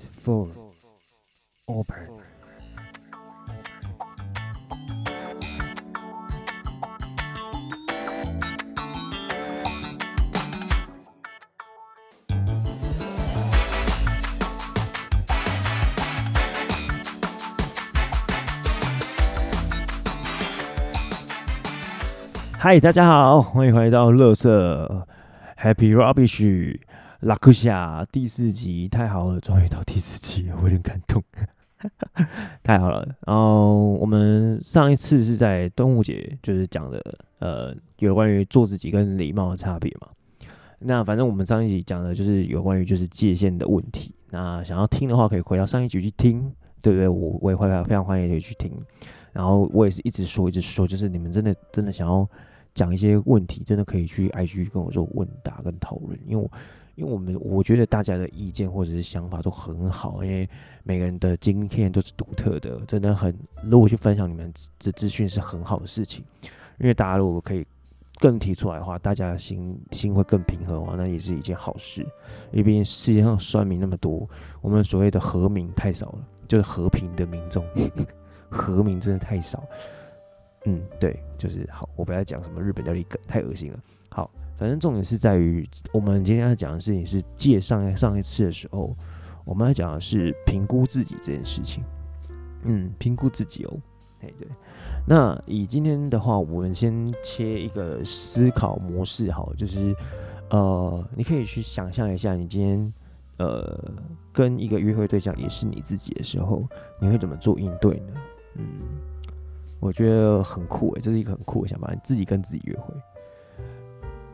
is full open。嗨，大家好，欢迎回到乐色 Happy Rubbish 拉库夏第四集，太好了，终于到第四集，我有点感动，太好了。然后我们上一次是在端午节，就是讲的呃有关于做自己跟礼貌的差别嘛。那反正我们上一集讲的就是有关于就是界限的问题。那想要听的话，可以回到上一集去听，对不对？我我也会非常欢迎你去听。然后我也是一直说一直说，就是你们真的真的想要。讲一些问题，真的可以去 IG 跟我做问答跟讨论，因为我，因为我们我觉得大家的意见或者是想法都很好，因为每个人的经验都是独特的，真的很，如果去分享你们这资讯是很好的事情，因为大家如果可以更提出来的话，大家心心会更平和的话，那也是一件好事，因为毕竟世界上酸民那么多，我们所谓的和民太少了，就是和平的民众，和民真的太少。嗯，对，就是好，我不要讲什么日本料理梗，太恶心了。好，反正重点是在于我们今天要讲的事情是借上上一次的时候，我们要讲的是评估自己这件事情。嗯，评估自己哦，哎对。那以今天的话，我们先切一个思考模式，好，就是呃，你可以去想象一下，你今天呃跟一个约会对象也是你自己的时候，你会怎么做应对呢？嗯。我觉得很酷诶，这是一个很酷的想法。你自己跟自己约会，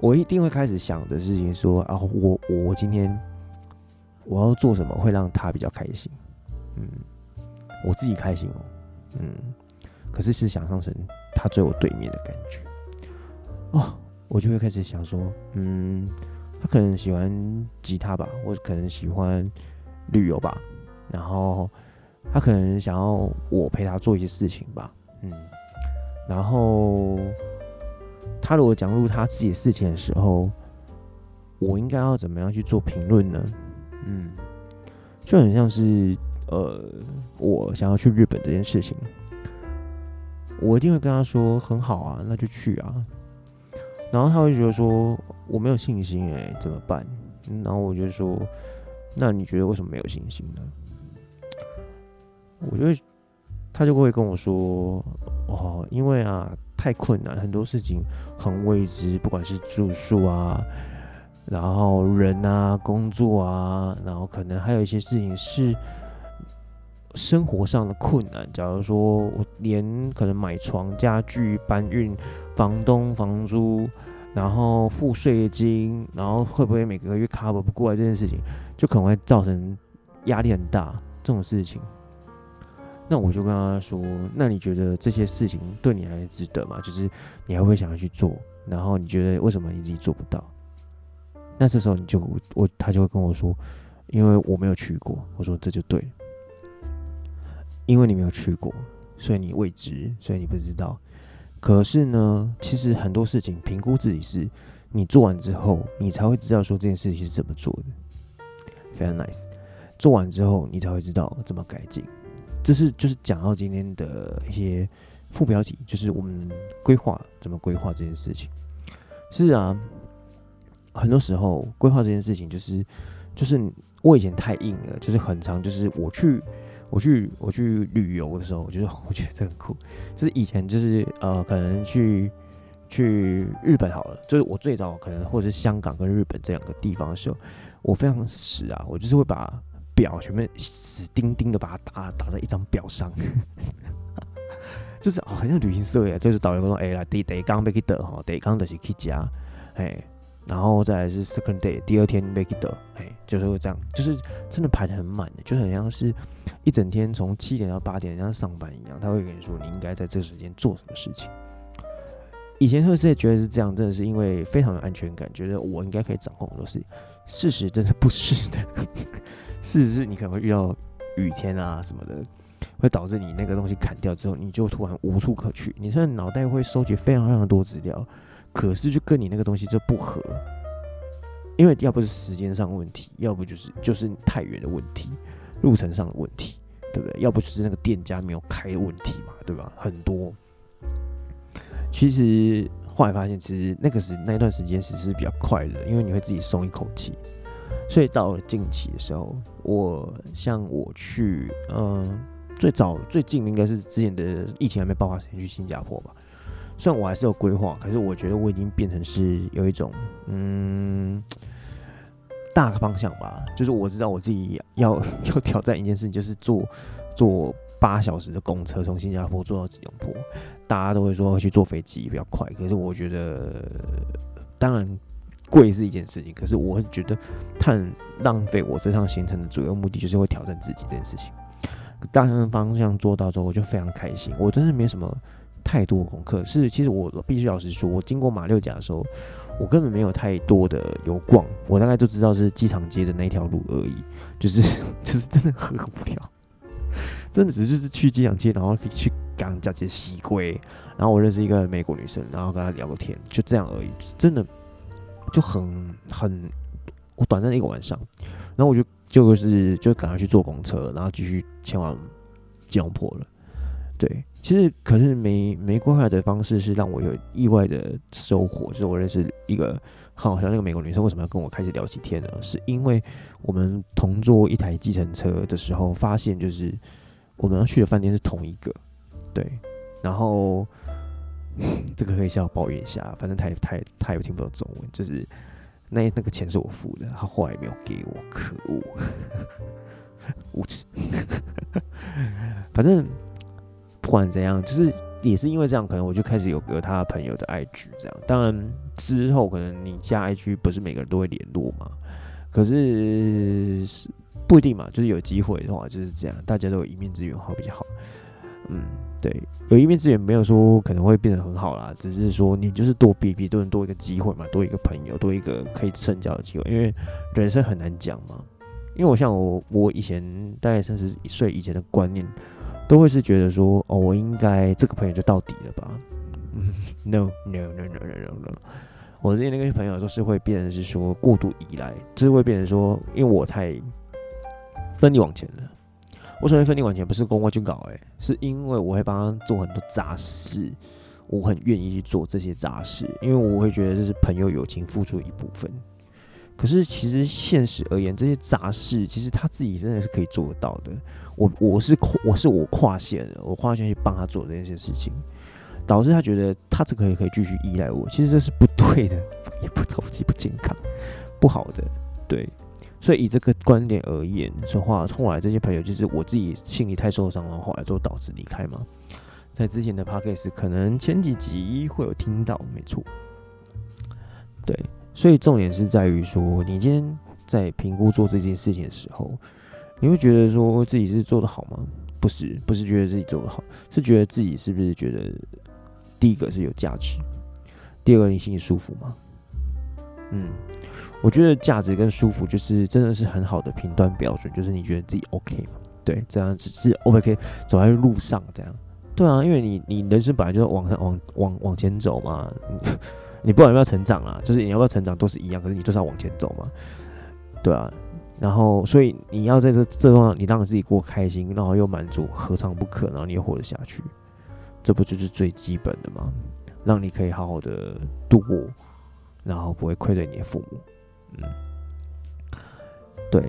我一定会开始想的事情说啊，我我今天我要做什么会让他比较开心？嗯，我自己开心哦，嗯，可是是想象成他在我对面的感觉哦，我就会开始想说，嗯，他可能喜欢吉他吧，我可能喜欢旅游吧，然后他可能想要我陪他做一些事情吧。嗯，然后他如果讲入他自己的事情的时候，我应该要怎么样去做评论呢？嗯，就很像是呃，我想要去日本这件事情，我一定会跟他说很好啊，那就去啊。然后他会觉得说我没有信心哎，怎么办？然后我就说，那你觉得为什么没有信心呢？我就会。他就会跟我说：“哦，因为啊，太困难，很多事情很未知，不管是住宿啊，然后人啊，工作啊，然后可能还有一些事情是生活上的困难。假如说我连可能买床、家具、搬运、房东、房租，然后付税金，然后会不会每个月 cover 不过来这件事情，就可能会造成压力很大。这种事情。”那我就跟他说：“那你觉得这些事情对你还值得吗？就是你还会想要去做？然后你觉得为什么你自己做不到？那这时候你就我他就会跟我说：因为我没有去过。我说这就对，因为你没有去过，所以你未知，所以你不知道。可是呢，其实很多事情评估自己是，你做完之后，你才会知道说这件事情是怎么做的。非常 nice，做完之后你才会知道怎么改进。”这是就是讲到今天的一些副标题，就是我们规划怎么规划这件事情。是啊，很多时候规划这件事情，就是就是我以前太硬了，就是很长，就是我去我去我去旅游的时候，我觉得我觉得这很酷。就是以前就是呃，可能去去日本好了，就是我最早可能或者是香港跟日本这两个地方的时候，我非常死啊，我就是会把。表全面死钉钉的把它打打在一张表上，就是哦，很像旅行社耶，就是导游说，哎、欸、来第第一刚被去得哈，第一刚的是去加，哎，然后再来是 second day，第二天被去得，哎，就是会这样，就是真的排得很满的，就很像是一整天从七点到八点像上班一样，他会跟你说你应该在这时间做什么事情。以前赫斯觉得是这样，真的是因为非常有安全感，觉得我应该可以掌控很多事情，事实真的不是的。事实是你可能会遇到雨天啊什么的，会导致你那个东西砍掉之后，你就突然无处可去。你虽然脑袋会收集非常非常多资料，可是就跟你那个东西就不合，因为要不是时间上问题，要不就是就是太远的问题。路程上的问题，对不对？要不就是那个店家没有开的问题嘛，对吧？很多。其实后来发现，其实那个时那段时间其实是比较快乐，因为你会自己松一口气。所以到了近期的时候，我像我去，嗯，最早最近应该是之前的疫情还没爆发之前去新加坡吧。虽然我还是有规划，可是我觉得我已经变成是有一种，嗯，大方向吧。就是我知道我自己要 要挑战一件事情，就是坐坐八小时的公车从新加坡坐到吉隆坡。大家都会说去坐飞机比较快，可是我觉得，当然。贵是一件事情，可是我会觉得，太浪费我这趟行程的主要目的就是会挑战自己这件事情。大方向做到之后，我就非常开心。我真的没什么太多功课，是其实我必须老实说，我经过马六甲的时候，我根本没有太多的游逛，我大概就知道是机场街的那条路而已，就是 就是真的很无聊，真的只是去机场街，然后去港加街西归，然后我认识一个美国女生，然后跟她聊个天，就这样而已，真的。就很很，我短暂的一个晚上，然后我就就是就赶快去坐公车，然后继续前往吉隆坡了。对，其实可是没没规划的方式是让我有意外的收获，就是我认识一个很好像那个美国女生，为什么要跟我开始聊起天呢？是因为我们同坐一台计程车的时候，发现就是我们要去的饭店是同一个，对，然后。这个可以向我抱怨一下，反正他也他也他也听不懂中文，就是那那个钱是我付的，他后来没有给我，可恶，无耻。反正不管怎样，就是也是因为这样，可能我就开始有个他朋友的 IG 这样。当然之后可能你加 IG 不是每个人都会联络嘛，可是不一定嘛，就是有机会的话就是这样，大家都有一面之缘，好比较好。对，有一面之缘没有说可能会变得很好啦，只是说你就是多比比，都能多一个机会嘛，多一个朋友，多一个可以深交的机会，因为人生很难讲嘛。因为我像我，我以前大概三十岁以前的观念，都会是觉得说，哦，我应该这个朋友就到底了吧？嗯，no no no no no no no，我之前那个朋友都是会变成是说过度依赖，就是会变成说，因为我太奋力往前了。我所谓分力完全，不是公关去搞，哎，是因为我会帮他做很多杂事，我很愿意去做这些杂事，因为我会觉得这是朋友友情付出一部分。可是其实现实而言，这些杂事其实他自己真的是可以做得到的。我我是我是我跨线的，我跨线去帮他做这些事情，导致他觉得他这个也可以继续依赖我，其实这是不对的，也不投机、不健康、不好的，对。所以以这个观点而言的话，后来这些朋友就是我自己心里太受伤了，后来都导致离开嘛。在之前的 podcast 可能前几集会有听到，没错。对，所以重点是在于说，你今天在评估做这件事情的时候，你会觉得说自己是做得好吗？不是，不是觉得自己做得好，是觉得自己是不是觉得第一个是有价值，第二个你心里舒服吗？嗯。我觉得价值跟舒服就是真的是很好的评断标准，就是你觉得自己 OK 吗？对，这样只是 OK 走在路上这样。对啊，因为你你人生本来就是往上往往往前走嘛，你，不管要不要成长啊，就是你要不要成长都是一样，可是你就是要往前走嘛。对啊，然后所以你要在这这方你让自己过开心，然后又满足，何尝不可？然后你又活得下去，这不就是最基本的吗？让你可以好好的度过，然后不会愧对你的父母。对，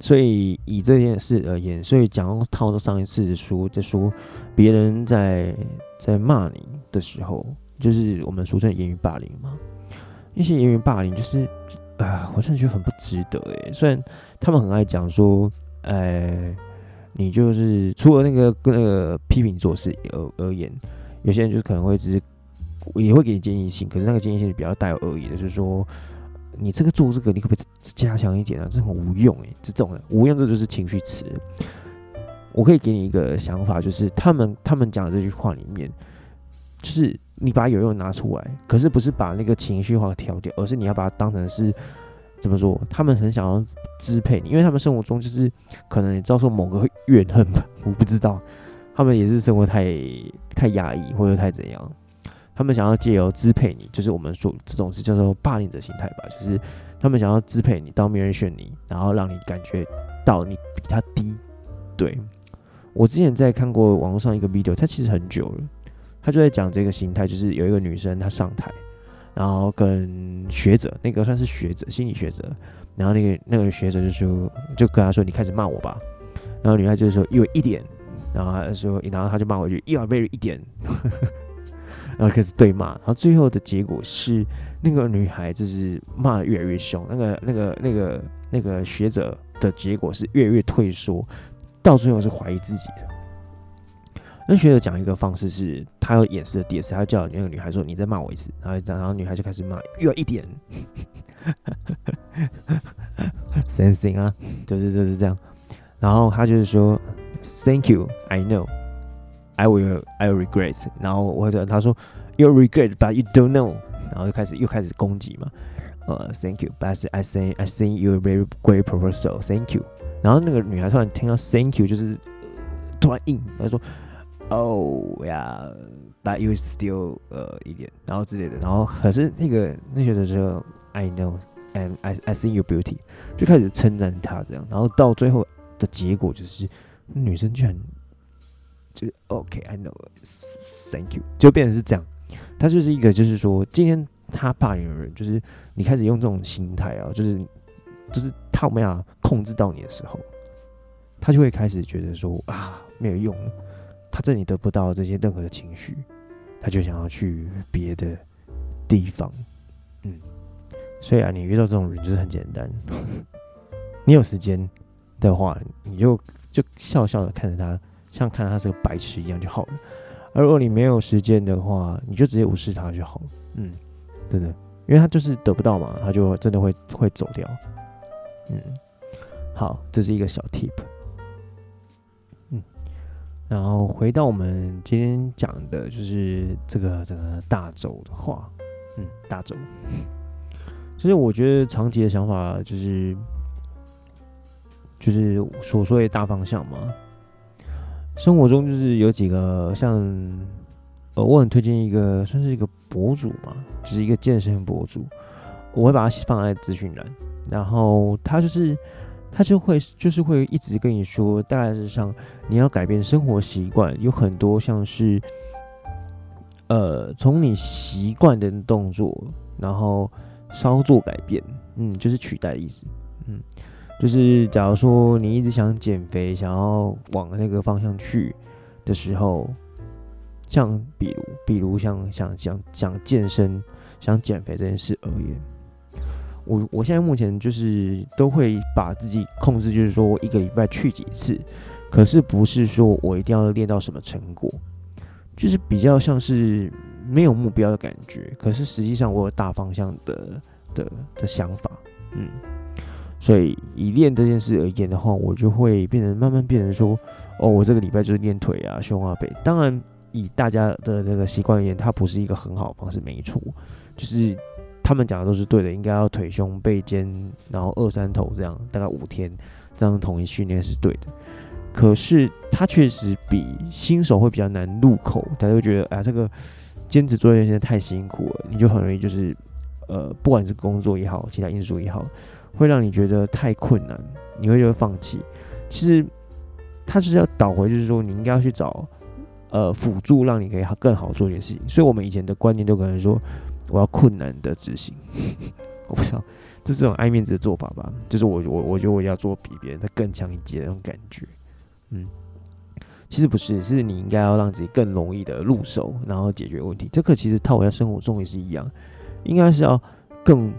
所以以这件事而言，所以讲套到上一次的书，在说别人在在骂你的时候，就是我们俗称言语霸凌嘛。一些言语霸凌就是啊，我真的觉得很不值得诶。虽然他们很爱讲说，哎，你就是除了那个那个批评做事而而言，有些人就是可能会只是也会给你建议性，可是那个建议性是比较带有恶意的，就是说。你这个做这个，你可不可以加强一点啊？这很无用诶、这种的无用，这就是情绪词。我可以给你一个想法，就是他们他们讲的这句话里面，就是你把有用拿出来，可是不是把那个情绪化调掉，而是你要把它当成是怎么说？他们很想要支配你，因为他们生活中就是可能你遭受某个怨恨吧，我不知道，他们也是生活太太压抑或者太怎样。他们想要借由支配你，就是我们说这种是叫做霸凌者心态吧，就是他们想要支配你，当别人选你，然后让你感觉到你比他低。对，我之前在看过网络上一个 video，他其实很久了，他就在讲这个心态，就是有一个女生她上台，然后跟学者，那个算是学者，心理学者，然后那个那个学者就说，就跟他说，你开始骂我吧，然后女孩就是说，因为一点，然后他说，然后他就骂回去，you are very 一点。然后开始对骂，然后最后的结果是那个女孩就是骂得越来越凶，那个那个那个那个学者的结果是越来越退缩，到最后是怀疑自己的。那学者讲一个方式是，他要演示的第二次，他叫那个女孩说：“你再骂我一次。”然后然后女孩就开始骂，又一点，sensing 啊，就是就是这样。然后他就是说：“Thank you, I know.” I will, I will regret。然后我他说，You regret, but you don't know。然后就开始又开始攻击嘛。呃、thank you, but I say, I think you're very great professor. Thank you。然后那个女孩突然听到 Thank you，就是、呃、突然硬，她说，Oh yeah, but you still 呃一点，然后之类的。然后可是那个那学的时候，I know and I I see your beauty，就开始称赞她这样。然后到最后的结果就是，女生居然。就 OK，I、know，Thank you，就变成是这样。他就是一个，就是说，今天他霸凌的人，就是你开始用这种心态啊，就是就是他没有控制到你的时候，他就会开始觉得说啊，没有用，他这里得不到这些任何的情绪，他就想要去别的地方。嗯，所以啊，你遇到这种人就是很简单，你有时间的话，你就就笑笑的看着他。像看他是个白痴一样就好了，而如果你没有时间的话，你就直接无视他就好了。嗯，对的，因为他就是得不到嘛，他就真的会会走掉。嗯，好，这是一个小 tip。嗯，然后回到我们今天讲的，就是这个这个大轴的话，嗯，大轴。其实我觉得长期的想法就是就是所说的大方向嘛。生活中就是有几个像，呃，我很推荐一个，算是一个博主嘛，就是一个健身博主，我会把它放在资讯栏，然后他就是他就会就是会一直跟你说，大概是像你要改变生活习惯，有很多像是，呃，从你习惯的动作，然后稍作改变，嗯，就是取代的意思，嗯。就是，假如说你一直想减肥，想要往那个方向去的时候，像比如，比如像想想想健身、想减肥这件事而言，我我现在目前就是都会把自己控制，就是说我一个礼拜去几次，可是不是说我一定要练到什么成果，就是比较像是没有目标的感觉，可是实际上我有大方向的的的想法，嗯。所以以练这件事而言的话，我就会变成慢慢变成说，哦，我这个礼拜就是练腿啊、胸啊、背。当然，以大家的那个习惯而言，它不是一个很好的方式，没错。就是他们讲的都是对的，应该要腿、胸、背、肩，然后二三头这样，大概五天这样统一训练是对的。可是它确实比新手会比较难入口，大家会觉得啊，这个坚持做这件事太辛苦了，你就很容易就是呃，不管是工作也好，其他因素也好。会让你觉得太困难，你会觉得放弃。其实，他就是要倒回，就是说你应该要去找呃辅助，让你可以更好做一件事情。所以我们以前的观念都可能说，我要困难的执行。我不知道，这是种爱面子的做法吧？就是我我我觉得我要做比别人的更强一截的那种感觉。嗯，其实不是，是你应该要让自己更容易的入手，然后解决问题。这个其实套回在生活中也是一样，应该是要更。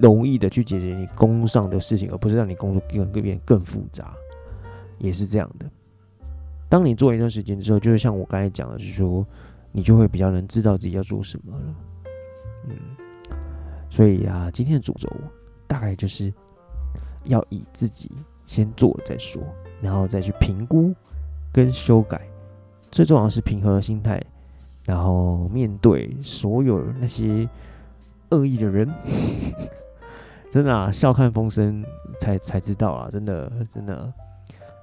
容易的去解决你工上的事情，而不是让你工作变更变更复杂，也是这样的。当你做一段时间之后，就是像我刚才讲的，是说你就会比较能知道自己要做什么了。嗯，所以啊，今天的主轴大概就是要以自己先做了再说，然后再去评估跟修改。最重要是平和的心态，然后面对所有那些恶意的人。真的啊，笑看风生才才知道啊！真的，真的，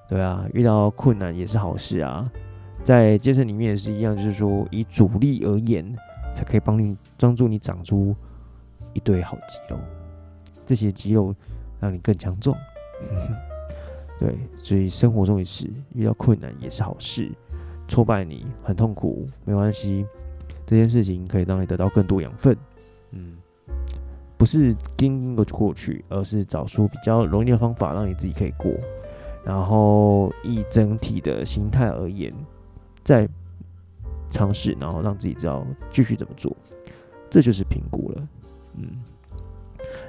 对啊，遇到困难也是好事啊。在健身里面也是一样，就是说以阻力而言，才可以帮你帮助你长出一堆好肌肉，这些肌肉让你更强壮。对，所以生活中也是遇到困难也是好事，挫败你很痛苦没关系，这件事情可以让你得到更多养分。嗯，不是经过过去，而是找出比较容易的方法，让你自己可以过。然后以整体的心态而言，再尝试，然后让自己知道继续怎么做，这就是评估了。嗯，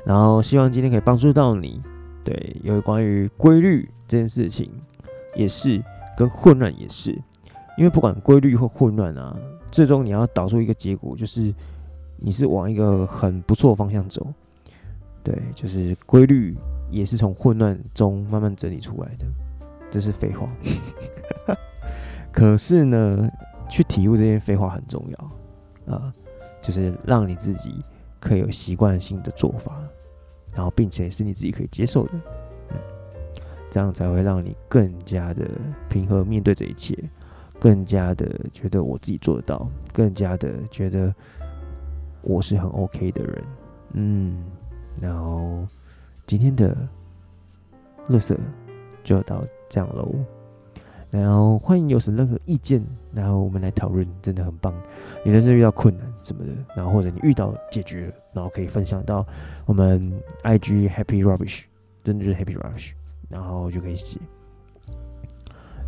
然后希望今天可以帮助到你。对，有关于规律这件事情，也是跟混乱也是，因为不管规律或混乱啊，最终你要导出一个结果，就是你是往一个很不错方向走。对，就是规律也是从混乱中慢慢整理出来的，这是废话。可是呢，去体悟这些废话很重要啊，就是让你自己可以有习惯性的做法。然后，并且是你自己可以接受的，嗯，这样才会让你更加的平和面对这一切，更加的觉得我自己做得到，更加的觉得我是很 OK 的人，嗯。然后今天的乐色就到这样喽。然后欢迎有什么任何意见，然后我们来讨论，真的很棒。你人生遇到困难什么的，然后或者你遇到解决，然后可以分享到我们 IG Happy Rubbish，真的就是 Happy Rubbish，然后就可以写。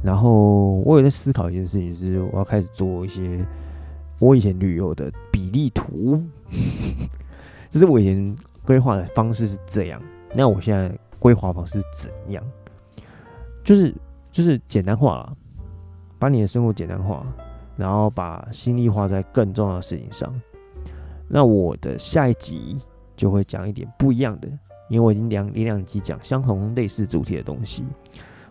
然后我有在思考一件事情，就是我要开始做一些我以前旅游的比例图，就是我以前规划的方式是这样，那我现在规划方式是怎样？就是。就是简单化了，把你的生活简单化，然后把心力花在更重要的事情上。那我的下一集就会讲一点不一样的，因为我已经两连两集讲相同类似主题的东西。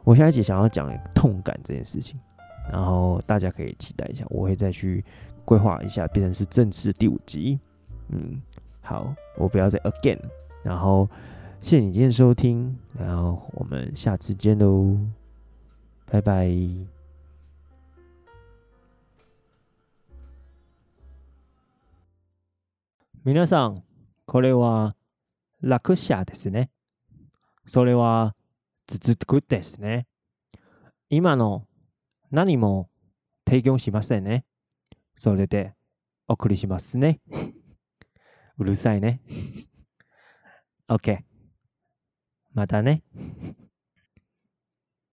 我下一集想要讲痛感这件事情，然后大家可以期待一下，我会再去规划一下，变成是正式第五集。嗯，好，我不要再 again，然后谢谢你今天收听，然后我们下次见喽。拜拜。皆さん、これは楽者ですね。それは続くですね。今の何も提供しませんね。 それでお送りしますね。うるさいね。OK。またね。